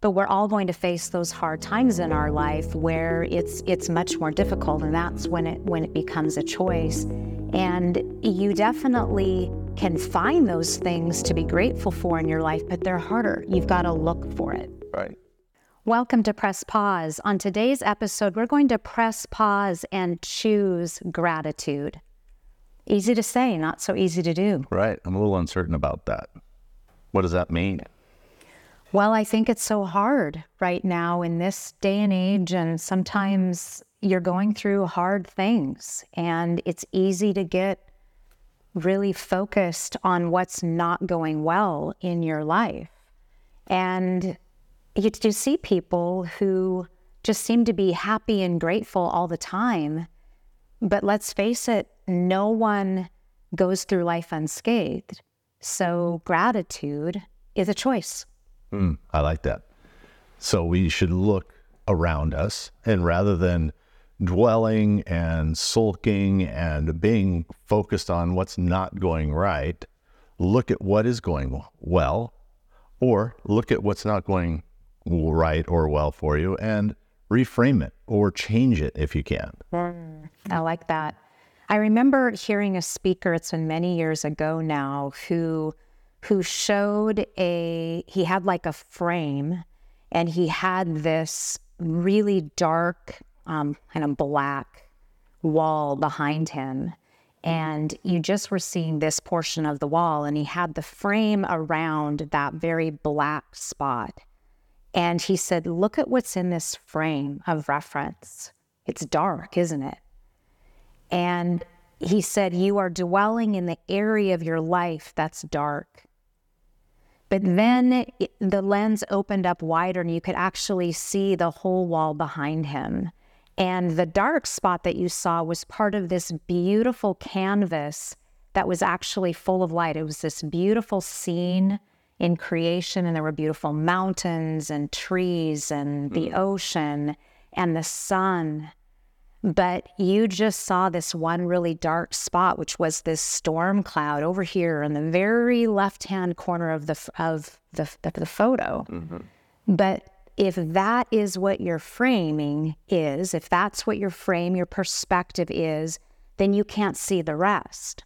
but we're all going to face those hard times in our life where it's it's much more difficult and that's when it when it becomes a choice and you definitely can find those things to be grateful for in your life but they're harder you've got to look for it Right. welcome to press pause on today's episode we're going to press pause and choose gratitude easy to say not so easy to do Right. I'm a little uncertain about that. What does that mean? Well, I think it's so hard right now in this day and age, and sometimes you're going through hard things, and it's easy to get really focused on what's not going well in your life. And you do see people who just seem to be happy and grateful all the time. But let's face it, no one goes through life unscathed. So gratitude is a choice. Mm, I like that. So we should look around us and rather than dwelling and sulking and being focused on what's not going right, look at what is going well or look at what's not going right or well for you and reframe it or change it if you can. I like that. I remember hearing a speaker, it's been many years ago now, who who showed a he had like a frame and he had this really dark um, kind of black wall behind him. And you just were seeing this portion of the wall and he had the frame around that very black spot. And he said look at what's in this frame of reference. It's dark isn't it? And he said, You are dwelling in the area of your life that's dark. But then it, the lens opened up wider and you could actually see the whole wall behind him. And the dark spot that you saw was part of this beautiful canvas that was actually full of light. It was this beautiful scene in creation, and there were beautiful mountains and trees and the hmm. ocean and the sun but you just saw this one really dark spot which was this storm cloud over here in the very left hand corner of the of the of the photo. Mm-hmm. But if that is what your framing is if that's what your frame your perspective is then you can't see the rest.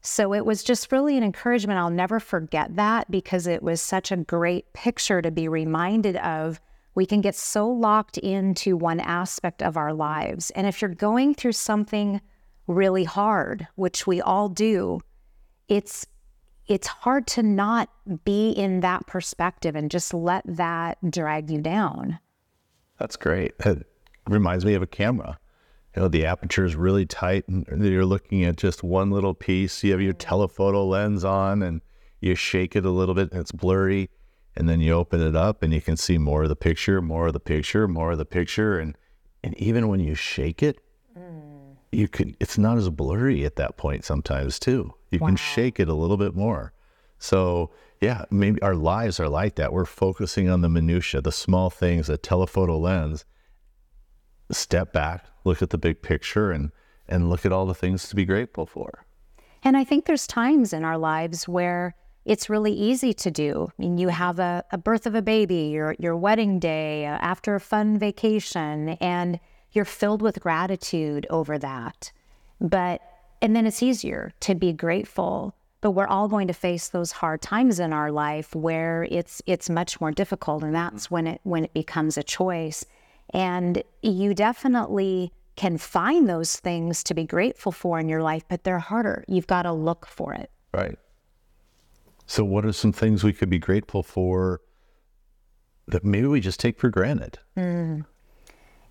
So it was just really an encouragement. I'll never forget that because it was such a great picture to be reminded of we can get so locked into one aspect of our lives. And if you're going through something really hard, which we all do, it's it's hard to not be in that perspective and just let that drag you down. That's great. It reminds me of a camera. You know, the aperture is really tight and you're looking at just one little piece. You have your telephoto lens on and you shake it a little bit and it's blurry. And then you open it up and you can see more of the picture, more of the picture, more of the picture. And and even when you shake it, mm. you can it's not as blurry at that point sometimes too. You can shake it a little bit more. So yeah, maybe our lives are like that. We're focusing on the minutia, the small things, the telephoto lens. Step back, look at the big picture and and look at all the things to be grateful for. And I think there's times in our lives where it's really easy to do. I mean, you have a, a birth of a baby, your your wedding day, uh, after a fun vacation, and you're filled with gratitude over that. But and then it's easier to be grateful. But we're all going to face those hard times in our life where it's it's much more difficult, and that's when it when it becomes a choice. And you definitely can find those things to be grateful for in your life, but they're harder. You've got to look for it. Right. So what are some things we could be grateful for that maybe we just take for granted? Hmm.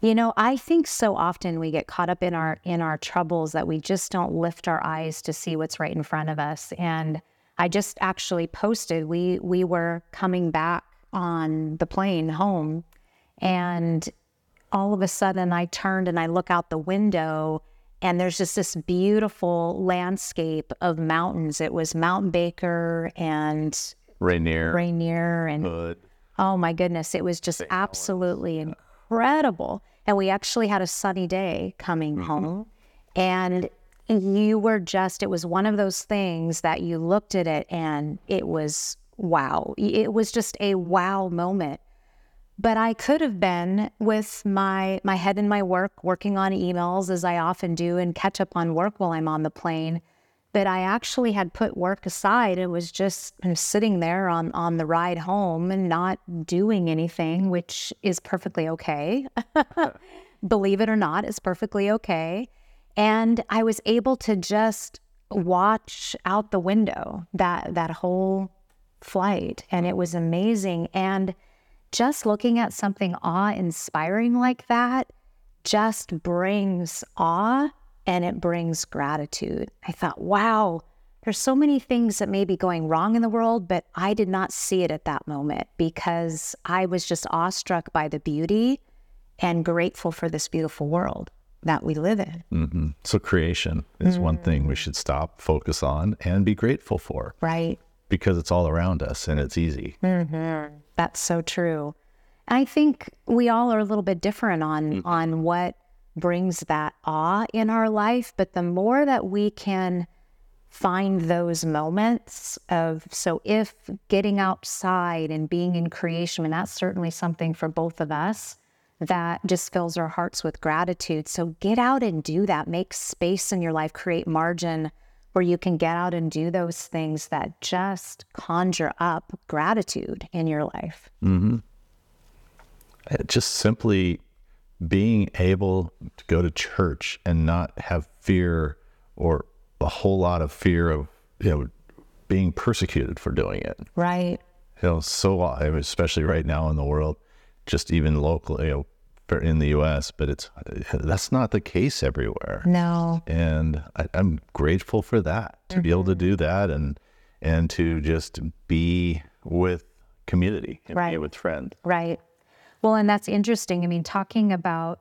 You know, I think so often we get caught up in our in our troubles that we just don't lift our eyes to see what's right in front of us. And I just actually posted we we were coming back on the plane home and all of a sudden I turned and I look out the window and there's just this beautiful landscape of mountains. It was Mount Baker and Rainier, Rainier and Hood. Oh my goodness, it was just absolutely incredible. And we actually had a sunny day coming mm-hmm. home. And you were just, it was one of those things that you looked at it and it was wow. It was just a wow moment. But I could have been with my my head in my work, working on emails as I often do and catch up on work while I'm on the plane. But I actually had put work aside and was just sitting there on on the ride home and not doing anything, which is perfectly okay. Believe it or not, it's perfectly okay. And I was able to just watch out the window that that whole flight and it was amazing and just looking at something awe inspiring like that just brings awe and it brings gratitude. I thought, wow, there's so many things that may be going wrong in the world, but I did not see it at that moment because I was just awestruck by the beauty and grateful for this beautiful world that we live in. Mm-hmm. So, creation is mm-hmm. one thing we should stop, focus on, and be grateful for. Right. Because it's all around us and it's easy. Mm-hmm. That's so true. I think we all are a little bit different on mm-hmm. on what brings that awe in our life, but the more that we can find those moments of so if getting outside and being in creation, and that's certainly something for both of us that just fills our hearts with gratitude. So get out and do that. Make space in your life, create margin where you can get out and do those things that just conjure up gratitude in your life. Mm-hmm. Just simply being able to go to church and not have fear or a whole lot of fear of you know being persecuted for doing it. Right. You know, so especially right now in the world, just even locally, you know, in the U.S., but it's that's not the case everywhere. No. And I, am grateful for that to mm-hmm. be able to mm-hmm. do that and and to just be with community and right. be with friends. Right. Well, and that's interesting. I mean, talking about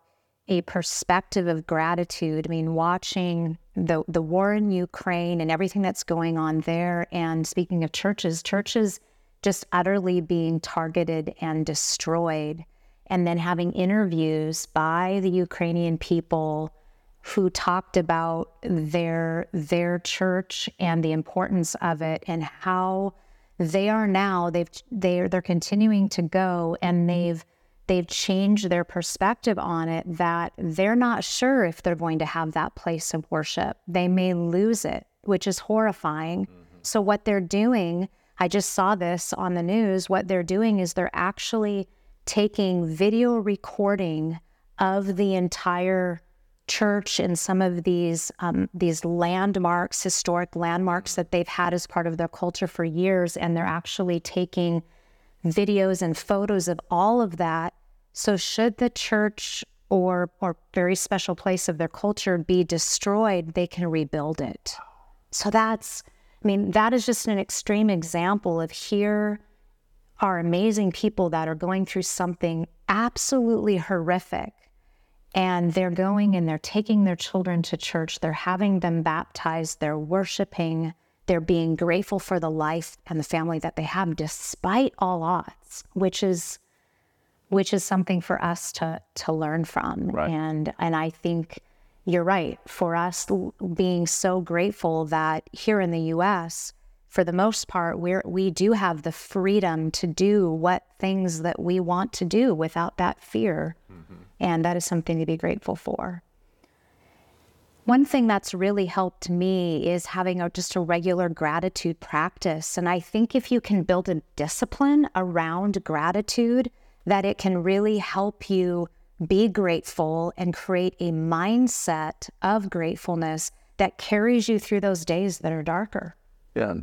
a perspective of gratitude. I mean, watching the the war in Ukraine and everything that's going on there. And speaking of churches, churches just utterly being targeted and destroyed. And then having interviews by the Ukrainian people who talked about their their church and the importance of it and how they are now they've they're they're continuing to go and they've they've changed their perspective on it that they're not sure if they're going to have that place of worship. They may lose it, which is horrifying. Mm-hmm. So, what they're doing, I just saw this on the news, what they're doing is they're actually taking video recording of the entire church and some of these um, these landmarks, historic landmarks that they've had as part of their culture for years, and they're actually taking videos and photos of all of that. So, should the church or or very special place of their culture be destroyed, they can rebuild it. So that's, I mean, that is just an extreme example of here are amazing people that are going through something absolutely horrific. And they're going and they're taking their children to church. They're having them baptized. They're worshiping they're being grateful for the life and the family that they have despite all odds, which is which is something for us to to learn from. Right. And and I think you're right. For us being so grateful that here in the US, for the most part, we're we do have the freedom to do what things that we want to do without that fear. Mm-hmm. And that is something to be grateful for. One thing that's really helped me is having a, just a regular gratitude practice. And I think if you can build a discipline around gratitude, that it can really help you be grateful and create a mindset of gratefulness that carries you through those days that are darker. Yeah.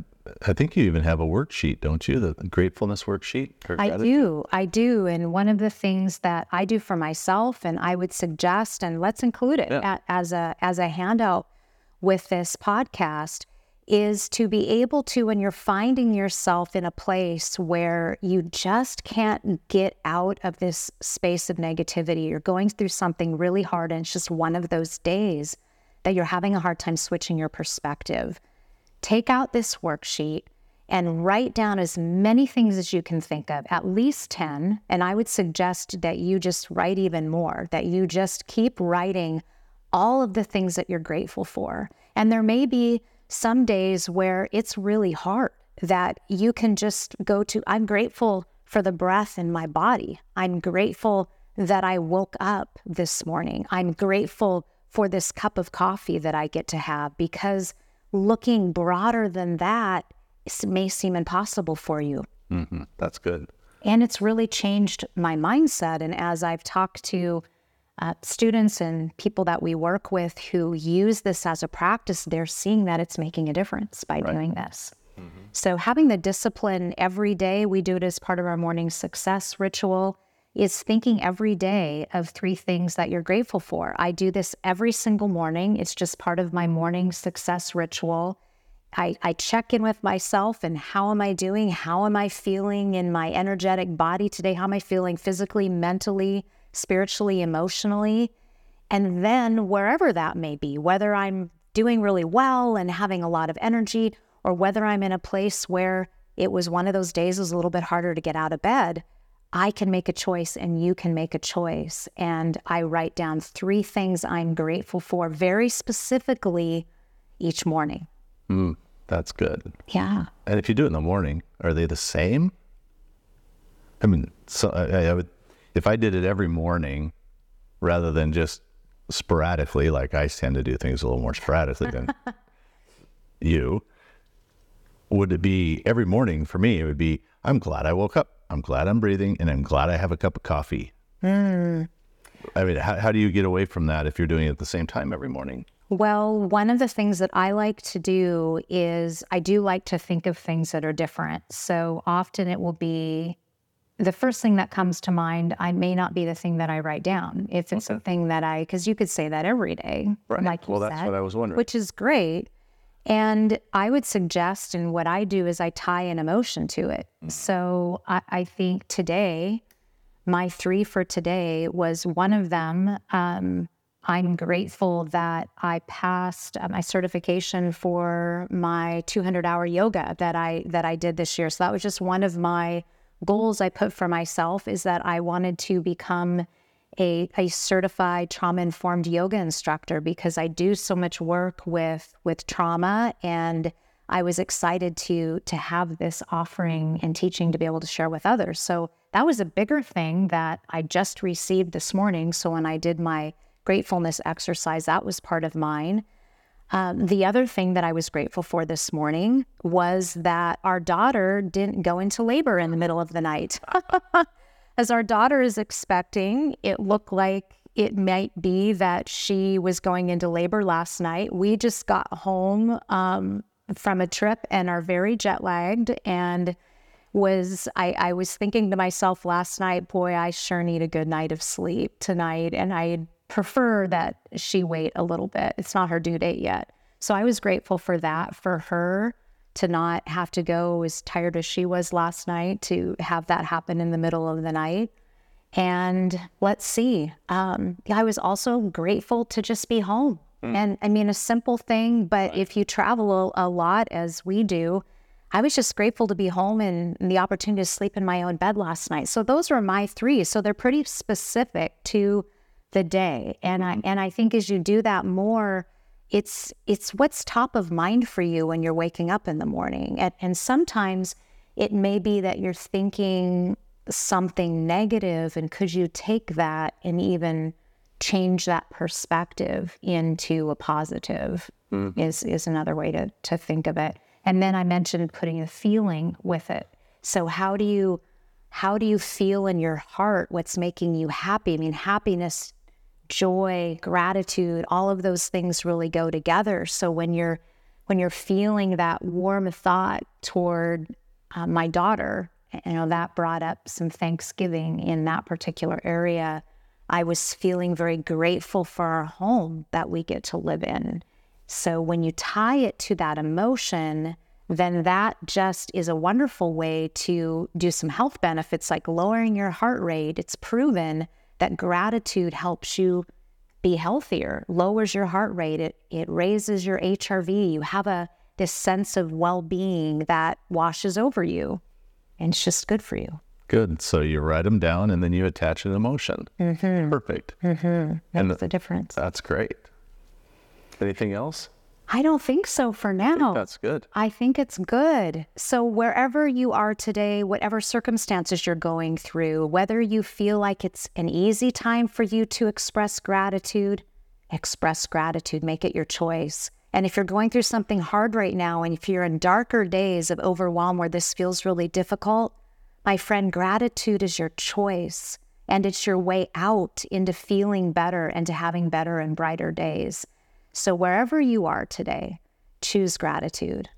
I think you even have a worksheet, don't you? The gratefulness worksheet. I do. I do. And one of the things that I do for myself, and I would suggest, and let's include it yeah. as a as a handout with this podcast, is to be able to when you're finding yourself in a place where you just can't get out of this space of negativity, you're going through something really hard, and it's just one of those days that you're having a hard time switching your perspective take out this worksheet and write down as many things as you can think of, at least 10. And I would suggest that you just write even more, that you just keep writing all of the things that you're grateful for. And there may be some days where it's really hard that you can just go to, I'm grateful for the breath in my body. I'm grateful that I woke up this morning. I'm grateful for this cup of coffee that I get to have because looking broader than that may seem impossible for you. Mm-hmm. That's good. And it's really changed my mindset. And as I've talked to uh, students and people that we work with who use this as a practice, they're seeing that it's making a difference by right. doing this. Mm-hmm. So, having the discipline every day, we do it as part of our morning success ritual, is thinking every day of three things that you're grateful for. I do this every single morning. It's just part of my morning success ritual. I, I check in with myself and how am I doing? How am I feeling in my energetic body today? How am I feeling physically, mentally, spiritually, emotionally? And then wherever that may be, whether I'm doing really well and having a lot of energy, or whether I'm in a place where it was one of those days it was a little bit harder to get out of bed, I can make a choice and you can make a choice. And I write down three things I'm grateful for very specifically each morning. Mm, that's good. Yeah. And if you do it in the morning, are they the same? I mean, so I, I would, if I did it every morning rather than just sporadically, like I tend to do things a little more sporadically than you, would it be every morning for me? It would be, I'm glad I woke up. I'm glad I'm breathing and I'm glad I have a cup of coffee. Mm. I mean, how, how do you get away from that if you're doing it at the same time every morning? Well, one of the things that I like to do is I do like to think of things that are different. So often it will be the first thing that comes to mind, I may not be the thing that I write down. If it's okay. something that I, because you could say that every day, right? Like well, that's said, what I was wondering. Which is great. And I would suggest, and what I do is I tie an emotion to it. Mm. So I, I, think today, my three for today was one of them. Um, I'm grateful that I passed uh, my certification for my 200 hour yoga that I that I did this year. So that was just one of my goals I put for myself is that I wanted to become a, a certified trauma informed yoga instructor because I do so much work with with trauma and I was excited to to have this offering and teaching to be able to share with others. So that was a bigger thing that I just received this morning. So when I did my gratefulness exercise, that was part of mine. Um, the other thing that I was grateful for this morning was that our daughter didn't go into labor in the middle of the night. As our daughter is expecting, it looked like it might be that she was going into labor last night. We just got home um, from a trip and are very jet lagged and was I, I was thinking to myself last night, boy, I sure need a good night of sleep tonight. And I prefer that she wait a little bit. It's not her due date yet. So I was grateful for that for her to not have to go as tired as she was last night to have that happen in the middle of the night. And let's see. Um, I was also grateful to just be home. Mm. And I mean, a simple thing, but right. if you travel a, a, lot as we do, I was just grateful to be home and, and the opportunity to sleep in my own bed last night. So those were my three. So they're pretty specific to the day. And I mm-hmm. and I think as you do that more, it's it's what's top of mind for you when you're waking up in the morning. And, and sometimes it may be that you're thinking something negative, and could you take that and even change that perspective into a positive? Mm. Is is another way to to think of it. And then I mentioned putting a feeling with it. So how do you how do you feel in your heart? What's making you happy? I mean, happiness joy, gratitude, all of those things really go together. So when you're when you're feeling that warm thought toward uh, my daughter, you know that brought up some thanksgiving in that particular area. I was feeling very grateful for our home that we get to live in. So when you tie it to that emotion, then that just is a wonderful way to do some health benefits like lowering your heart rate. It's proven that gratitude helps you be healthier, lowers your heart rate, it, it raises your HRV. You have a this sense of well-being that washes over you. And it's just good for you. Good. So you write them down and then you attach an emotion. Mm-hmm. Perfect. Mm-hmm. That's and the difference. That's great. Anything else? I don't think so for now. That's good. I think it's good. So, wherever you are today, whatever circumstances you're going through, whether you feel like it's an easy time for you to express gratitude, express gratitude, make it your choice. And if you're going through something hard right now, and if you're in darker days of overwhelm where this feels really difficult, my friend, gratitude is your choice and it's your way out into feeling better and to having better and brighter days. So, wherever you are today, choose gratitude.